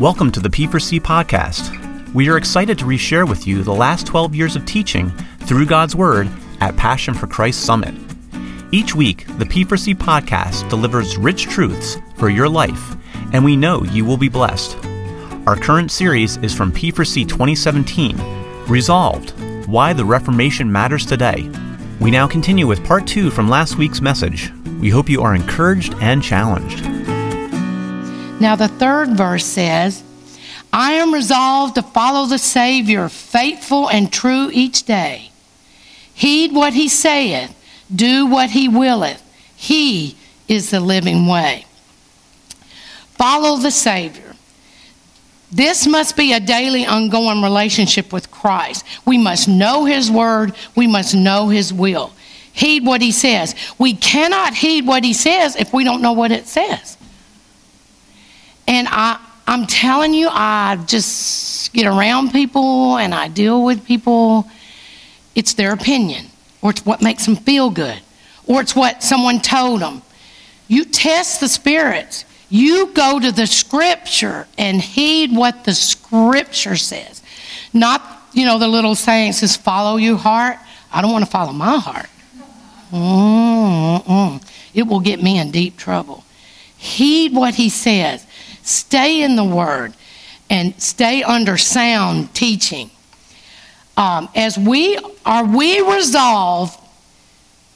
Welcome to the P4C podcast. We are excited to reshare with you the last 12 years of teaching through God's Word at Passion for Christ Summit. Each week, the P4C podcast delivers rich truths for your life, and we know you will be blessed. Our current series is from P4C 2017 Resolved Why the Reformation Matters Today. We now continue with part two from last week's message. We hope you are encouraged and challenged. Now, the third verse says, I am resolved to follow the Savior, faithful and true each day. Heed what he saith, do what he willeth. He is the living way. Follow the Savior. This must be a daily, ongoing relationship with Christ. We must know His Word, we must know His will. Heed what He says. We cannot heed what He says if we don't know what it says. And I, I'm telling you, I just get around people and I deal with people. It's their opinion, or it's what makes them feel good, or it's what someone told them. You test the spirits. You go to the scripture and heed what the scripture says. Not, you know, the little saying says, follow your heart. I don't want to follow my heart. Mm-mm. It will get me in deep trouble. Heed what he says. Stay in the Word and stay under sound teaching. Um, as we are we resolve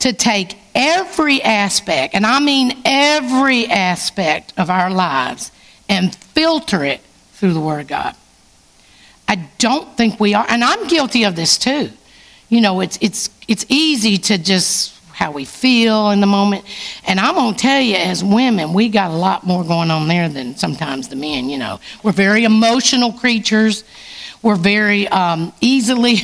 to take every aspect, and I mean every aspect of our lives, and filter it through the Word of God. I don't think we are, and I'm guilty of this too. You know, it's it's it's easy to just how we feel in the moment. And I'm going to tell you, as women, we got a lot more going on there than sometimes the men, you know. We're very emotional creatures, we're very um, easily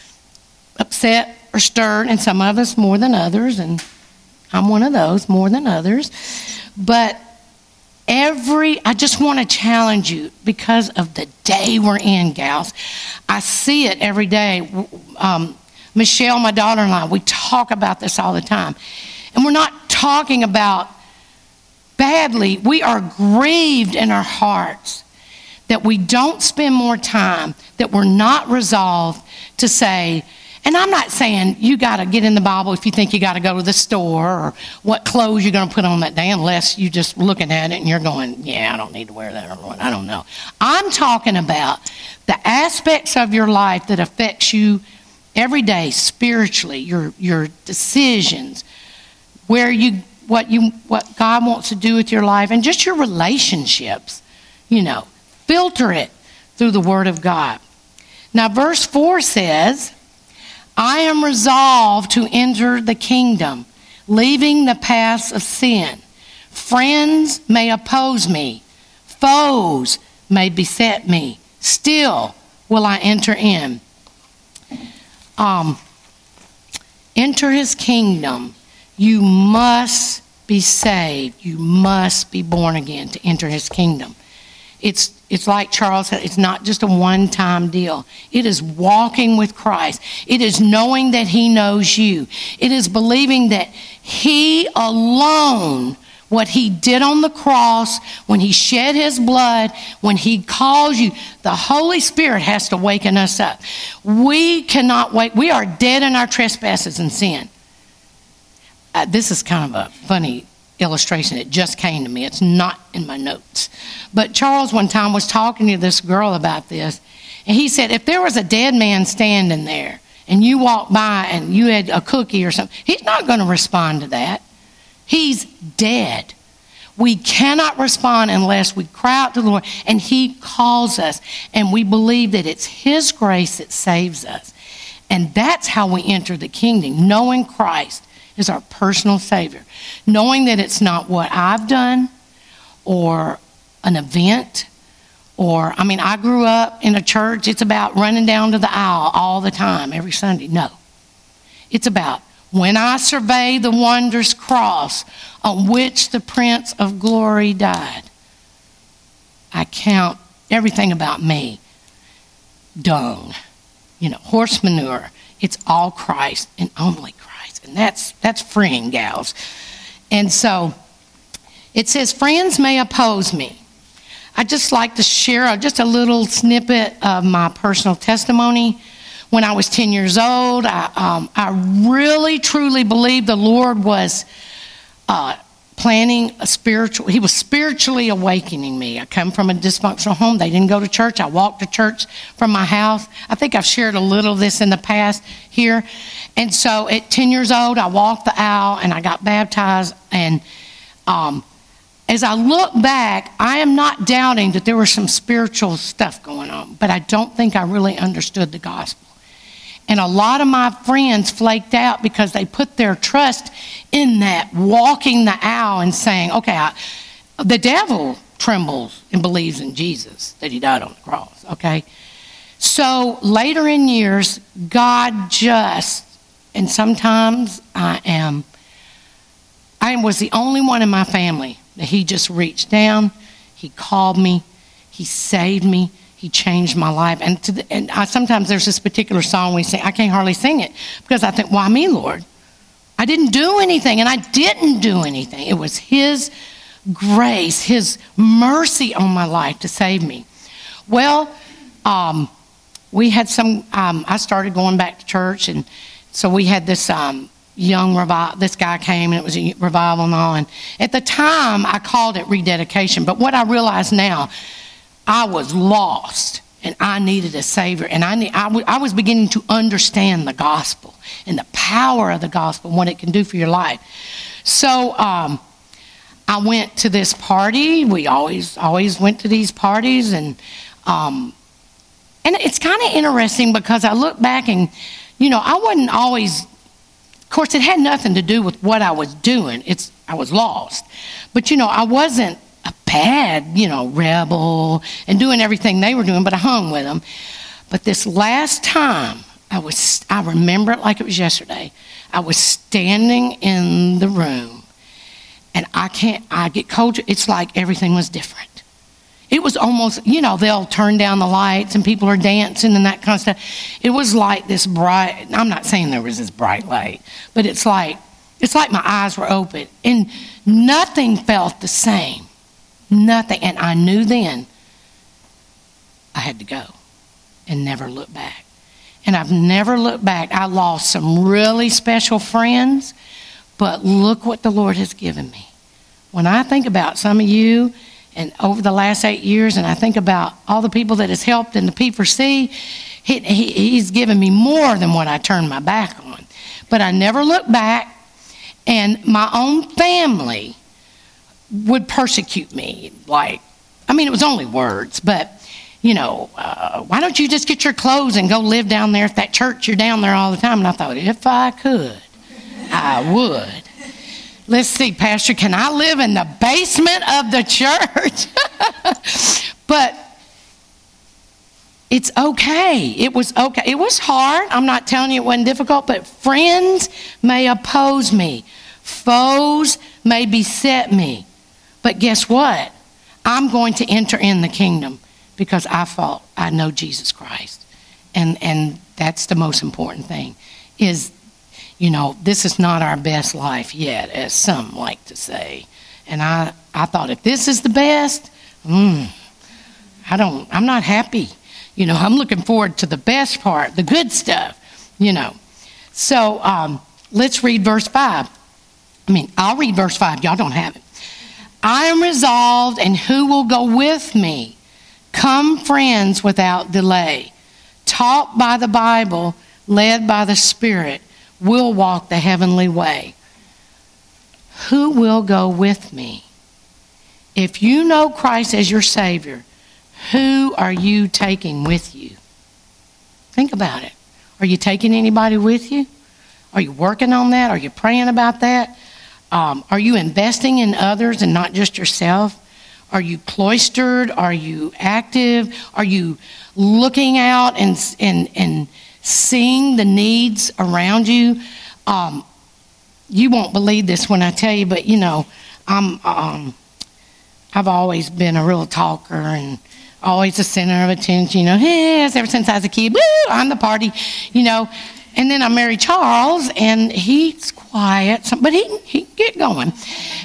upset or stirred, and some of us more than others, and I'm one of those more than others. But every i just want to challenge you because of the day we're in gals i see it every day um, Michelle, my daughter in law, we talk about this all the time. And we're not talking about badly, we are grieved in our hearts that we don't spend more time, that we're not resolved to say, and I'm not saying you got to get in the Bible if you think you got to go to the store or what clothes you're going to put on that day, unless you're just looking at it and you're going, yeah, I don't need to wear that or what. I don't know. I'm talking about the aspects of your life that affects you every day spiritually, your your decisions, where you what you what God wants to do with your life and just your relationships, you know, filter it through the word of God. Now verse 4 says, I am resolved to enter the kingdom, leaving the paths of sin. Friends may oppose me, foes may beset me. Still will I enter in um, enter his kingdom, you must be saved. You must be born again to enter his kingdom. It's, it's like Charles said, it's not just a one time deal. It is walking with Christ. It is knowing that he knows you. It is believing that he alone what he did on the cross, when he shed his blood, when he calls you, the Holy Spirit has to waken us up. We cannot wait. We are dead in our trespasses and sin. Uh, this is kind of a funny illustration. It just came to me. It's not in my notes. But Charles one time was talking to this girl about this, and he said, if there was a dead man standing there, and you walked by and you had a cookie or something, he's not going to respond to that. He's dead. We cannot respond unless we cry out to the Lord and He calls us and we believe that it's His grace that saves us. And that's how we enter the kingdom, knowing Christ is our personal Savior, knowing that it's not what I've done or an event or, I mean, I grew up in a church, it's about running down to the aisle all the time, every Sunday. No. It's about when I survey the wondrous cross on which the Prince of Glory died, I count everything about me dung, you know, horse manure. It's all Christ and only Christ. And that's, that's freeing, gals. And so it says, Friends may oppose me. I just like to share just a little snippet of my personal testimony. When I was 10 years old, I, um, I really truly believed the Lord was uh, planning a spiritual, He was spiritually awakening me. I come from a dysfunctional home. They didn't go to church. I walked to church from my house. I think I've shared a little of this in the past here. And so at 10 years old, I walked the aisle and I got baptized. And um, as I look back, I am not doubting that there was some spiritual stuff going on, but I don't think I really understood the gospel. And a lot of my friends flaked out because they put their trust in that, walking the aisle and saying, okay, I, the devil trembles and believes in Jesus, that he died on the cross, okay? So later in years, God just, and sometimes I am, I was the only one in my family that he just reached down, he called me, he saved me, he changed my life. And, the, and I, sometimes there's this particular song we sing, I can't hardly sing it because I think, why me, Lord? I didn't do anything, and I didn't do anything. It was his grace, his mercy on my life to save me. Well, um, we had some, um, I started going back to church, and so we had this um, young revival. This guy came and it was a revival and all. And at the time, I called it rededication. But what I realize now, I was lost and I needed a Savior. And I, need, I, w- I was beginning to understand the gospel and the power of the gospel and what it can do for your life. So um, I went to this party. We always, always went to these parties. And, um, and it's kind of interesting because I look back and, you know, I wasn't always of course, it had nothing to do with what I was doing. It's I was lost. But you know, I wasn't a bad, you know, rebel and doing everything they were doing, but I hung with them. But this last time, I was I remember it like it was yesterday. I was standing in the room and I can't I get cold. It's like everything was different. It was almost, you know, they'll turn down the lights and people are dancing and that kind of stuff. It was like this bright, I'm not saying there was this bright light, but it's like, it's like my eyes were open and nothing felt the same. Nothing. And I knew then I had to go and never look back. And I've never looked back. I lost some really special friends, but look what the Lord has given me. When I think about some of you, and over the last eight years, and I think about all the people that has helped in the P4C, he, he, he's given me more than what I turned my back on. But I never looked back, and my own family would persecute me. Like, I mean, it was only words, but you know, uh, why don't you just get your clothes and go live down there at that church? You're down there all the time. And I thought, if I could, I would. Let's see, Pastor, can I live in the basement of the church? but it's okay. It was okay. It was hard. I'm not telling you it wasn't difficult, but friends may oppose me, foes may beset me. But guess what? I'm going to enter in the kingdom because I thought I know Jesus Christ. And, and that's the most important thing is you know, this is not our best life yet, as some like to say. And I, I thought, if this is the best, mm, I don't, I'm not happy. You know, I'm looking forward to the best part, the good stuff, you know. So um, let's read verse 5. I mean, I'll read verse 5. Y'all don't have it. I am resolved, and who will go with me? Come, friends, without delay. Taught by the Bible, led by the Spirit we'll walk the heavenly way. Who will go with me? If you know Christ as your Savior, who are you taking with you? Think about it. Are you taking anybody with you? Are you working on that? Are you praying about that? Um, are you investing in others and not just yourself? Are you cloistered? Are you active? Are you looking out and, and, and seeing the needs around you. Um, you won't believe this when I tell you, but you know, I'm um, I've always been a real talker and always the center of attention. You know, yes, ever since I was a kid, woo, I'm the party. You know, and then I married Charles, and he's quiet, but he he get going.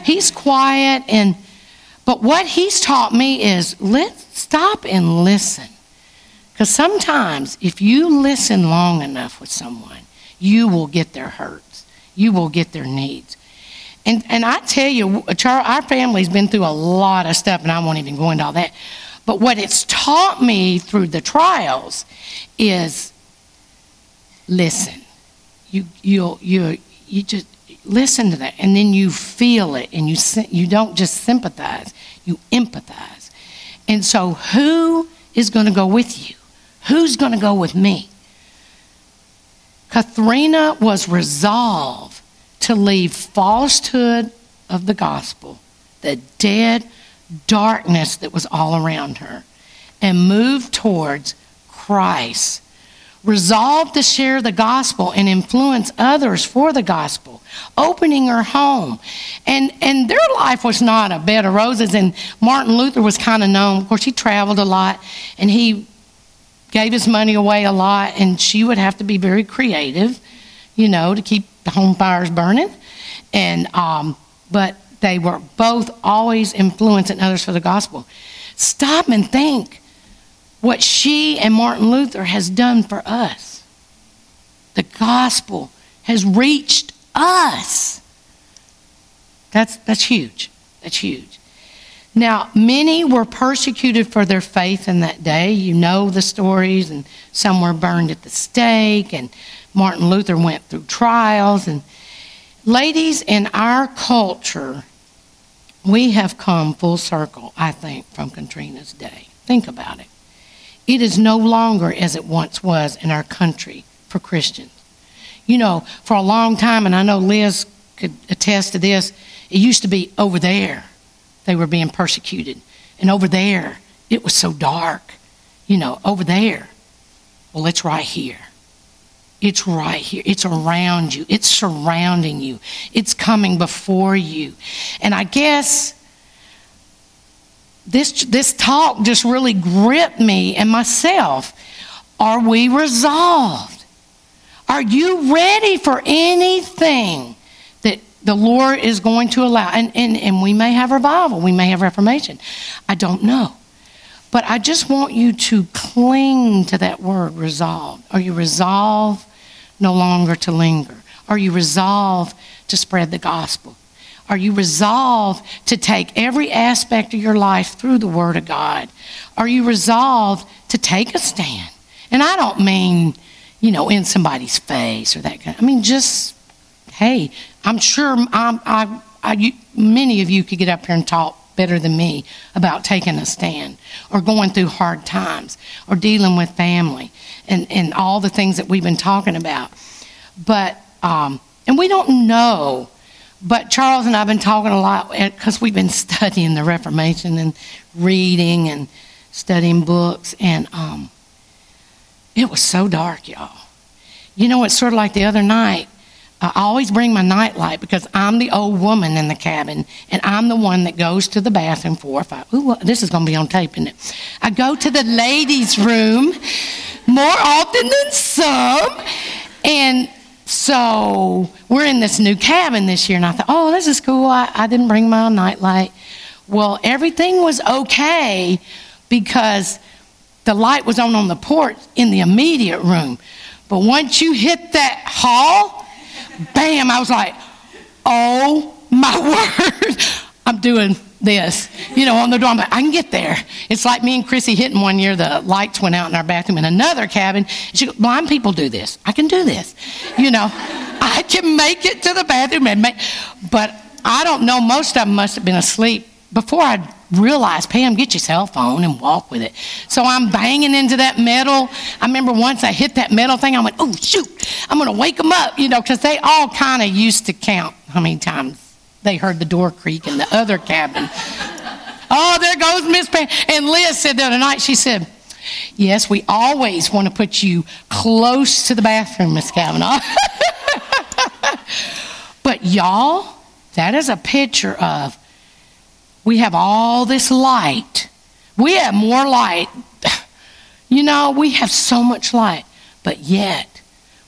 He's quiet and. But what he's taught me is let's stop and listen. Because sometimes if you listen long enough with someone, you will get their hurts, you will get their needs. And, and I tell you, our family's been through a lot of stuff, and I won't even go into all that. But what it's taught me through the trials is listen. You, you, you, you just listen to that, and then you feel it, and you, you don't just sympathize, you empathize. And so, who is going to go with you? Who's going to go with me? Katharina was resolved to leave falsehood of the gospel, the dead darkness that was all around her, and move towards Christ. Resolved to share the gospel and influence others for the gospel, opening her home. And, and their life was not a bed of roses. And Martin Luther was kind of known. Of course, he traveled a lot and he gave his money away a lot, and she would have to be very creative, you know, to keep the home fires burning. And um, but they were both always influencing others for the gospel. Stop and think what she and Martin Luther has done for us. The gospel has reached us. That's that's huge. That's huge. Now, many were persecuted for their faith in that day. You know the stories, and some were burned at the stake, and Martin Luther went through trials. And ladies, in our culture, we have come full circle, I think, from Katrina's day. Think about it. It is no longer as it once was in our country for Christians. You know, for a long time, and I know Liz could attest to this, it used to be over there they were being persecuted. And over there, it was so dark. You know, over there. Well, it's right here. It's right here. It's around you. It's surrounding you. It's coming before you. And I guess this, this talk just really gripped me and myself. Are we resolved? Are you ready for anything that the Lord is going to allow, and, and, and we may have revival, we may have reformation. I don't know. But I just want you to cling to that word, resolved. Are you resolved no longer to linger? Are you resolved to spread the gospel? Are you resolved to take every aspect of your life through the Word of God? Are you resolved to take a stand? And I don't mean, you know, in somebody's face or that kind. Of, I mean, just hey, I'm sure I'm, I, I, many of you could get up here and talk better than me about taking a stand or going through hard times or dealing with family and, and all the things that we've been talking about. But, um, and we don't know, but Charles and I have been talking a lot because we've been studying the Reformation and reading and studying books. And um, it was so dark, y'all. You know, it's sort of like the other night I always bring my nightlight because I'm the old woman in the cabin, and I'm the one that goes to the bathroom four or five. Ooh, this is going to be on tape, isn't it? I go to the ladies' room more often than some, and so we're in this new cabin this year, and I thought, oh, this is cool. I, I didn't bring my nightlight. Well, everything was okay because the light was on on the porch in the immediate room. But once you hit that hall, bam, I was like, oh my word, I'm doing this, you know, on the door. I'm like, I can get there. It's like me and Chrissy hitting one year, the lights went out in our bathroom in another cabin. She goes, blind people do this. I can do this. You know, I can make it to the bathroom and make, but I don't know, most of them must have been asleep before I realized, Pam, get your cell phone and walk with it. So I'm banging into that metal. I remember once I hit that metal thing, I went, oh, shoot, I'm going to wake them up, you know, because they all kind of used to count how many times they heard the door creak in the other cabin. oh, there goes Miss Pam. And Liz said the other night, she said, Yes, we always want to put you close to the bathroom, Miss Kavanaugh. but y'all, that is a picture of we have all this light. We have more light. You know, we have so much light, but yet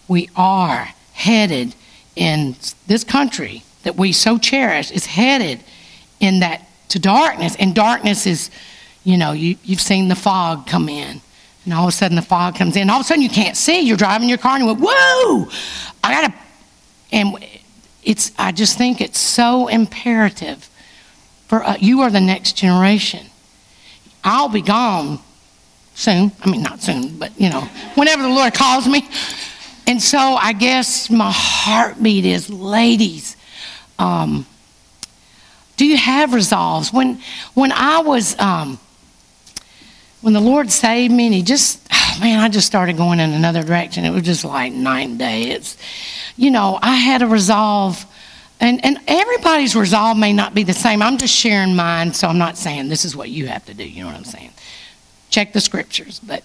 we are headed in this country that we so cherish is headed in that to darkness. And darkness is, you know, you, you've seen the fog come in. And all of a sudden the fog comes in. All of a sudden you can't see. You're driving your car and you went, whoa! I got to. And it's, I just think it's so imperative for uh, you are the next generation. I'll be gone soon. I mean, not soon, but you know, whenever the Lord calls me. And so I guess my heartbeat is, ladies, um, do you have resolves? When when I was um, when the Lord saved me, and He just man, I just started going in another direction. It was just like night and day. It's you know, I had a resolve. And, and everybody's resolve may not be the same. I'm just sharing mine, so I'm not saying this is what you have to do. You know what I'm saying? Check the scriptures. But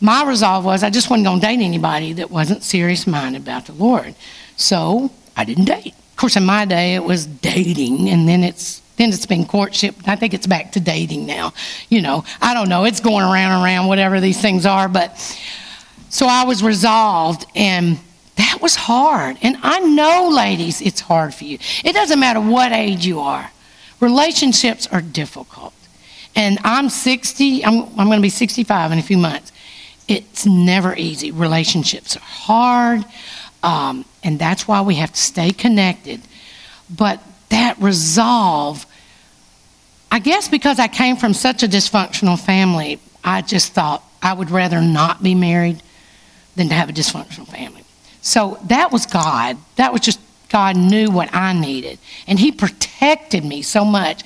my resolve was I just wasn't going to date anybody that wasn't serious minded about the Lord. So I didn't date. Of course, in my day, it was dating, and then it's then it's been courtship. I think it's back to dating now. You know, I don't know. It's going around and around, whatever these things are. But so I was resolved, and that was hard. And I know, ladies, it's hard for you. It doesn't matter what age you are, relationships are difficult. And I'm 60, I'm, I'm going to be 65 in a few months. It's never easy. Relationships are hard, um, and that's why we have to stay connected. But that resolve, I guess because I came from such a dysfunctional family, I just thought I would rather not be married than to have a dysfunctional family. So that was God. That was just God knew what I needed. And He protected me so much.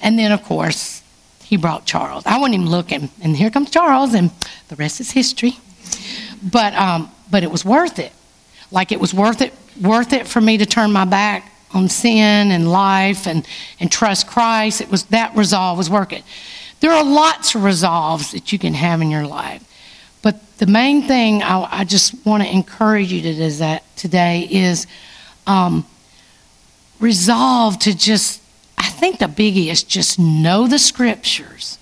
And then, of course, He brought Charles. I wasn't even looking. And here comes Charles, and the rest is history. But, um, but it was worth it. Like it was worth it, worth it for me to turn my back on sin and life and, and trust Christ. It was that resolve was working. There are lots of resolves that you can have in your life. But the main thing I, I just want to encourage you to do that today is um, resolve to just, I think the biggie is just know the scriptures,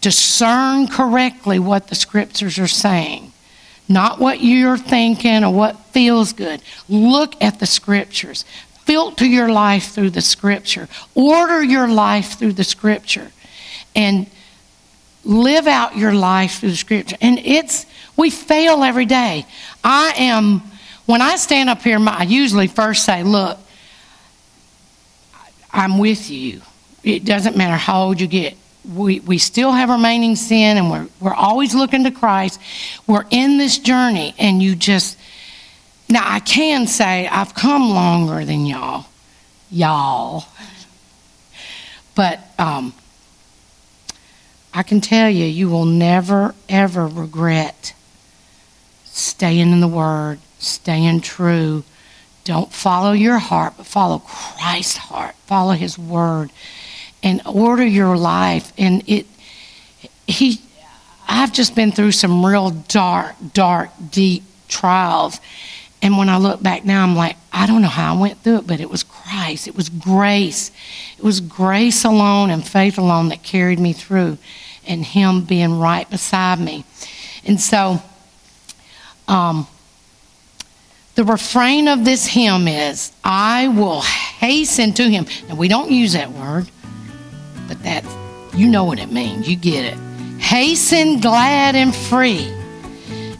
discern correctly what the scriptures are saying, not what you're thinking or what feels good. Look at the scriptures. Filter your life through the scripture. Order your life through the scripture. And live out your life through the scripture. And it's, we fail every day. I am, when I stand up here, I usually first say, Look, I'm with you. It doesn't matter how old you get. We, we still have remaining sin and we're, we're always looking to Christ. We're in this journey, and you just, now I can say I've come longer than y'all. Y'all. But um, I can tell you, you will never, ever regret staying in the Word, staying true. Don't follow your heart, but follow Christ's heart. Follow His Word, and order your life. And it, He, I've just been through some real dark, dark, deep trials. And when I look back now, I'm like, I don't know how I went through it, but it was Christ. It was grace. It was grace alone and faith alone that carried me through and Him being right beside me. And so, um, the refrain of this hymn is, I will hasten to Him. Now, we don't use that word, that, you know what it means. You get it. Hasten, glad, and free.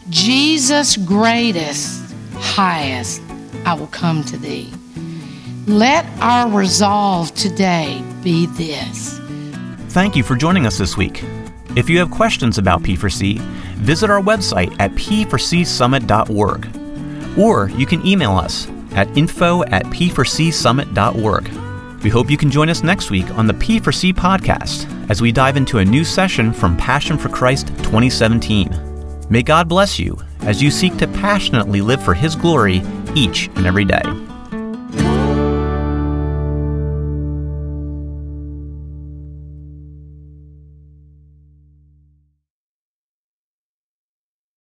Jesus, greatest, highest, I will come to thee. Let our resolve today be this Thank you for joining us this week. If you have questions about P4C, visit our website at p4csummit.org. Or you can email us at info at p4csummit.org. We hope you can join us next week on the P4C podcast as we dive into a new session from Passion for Christ 2017. May God bless you as you seek to passionately live for His glory each and every day.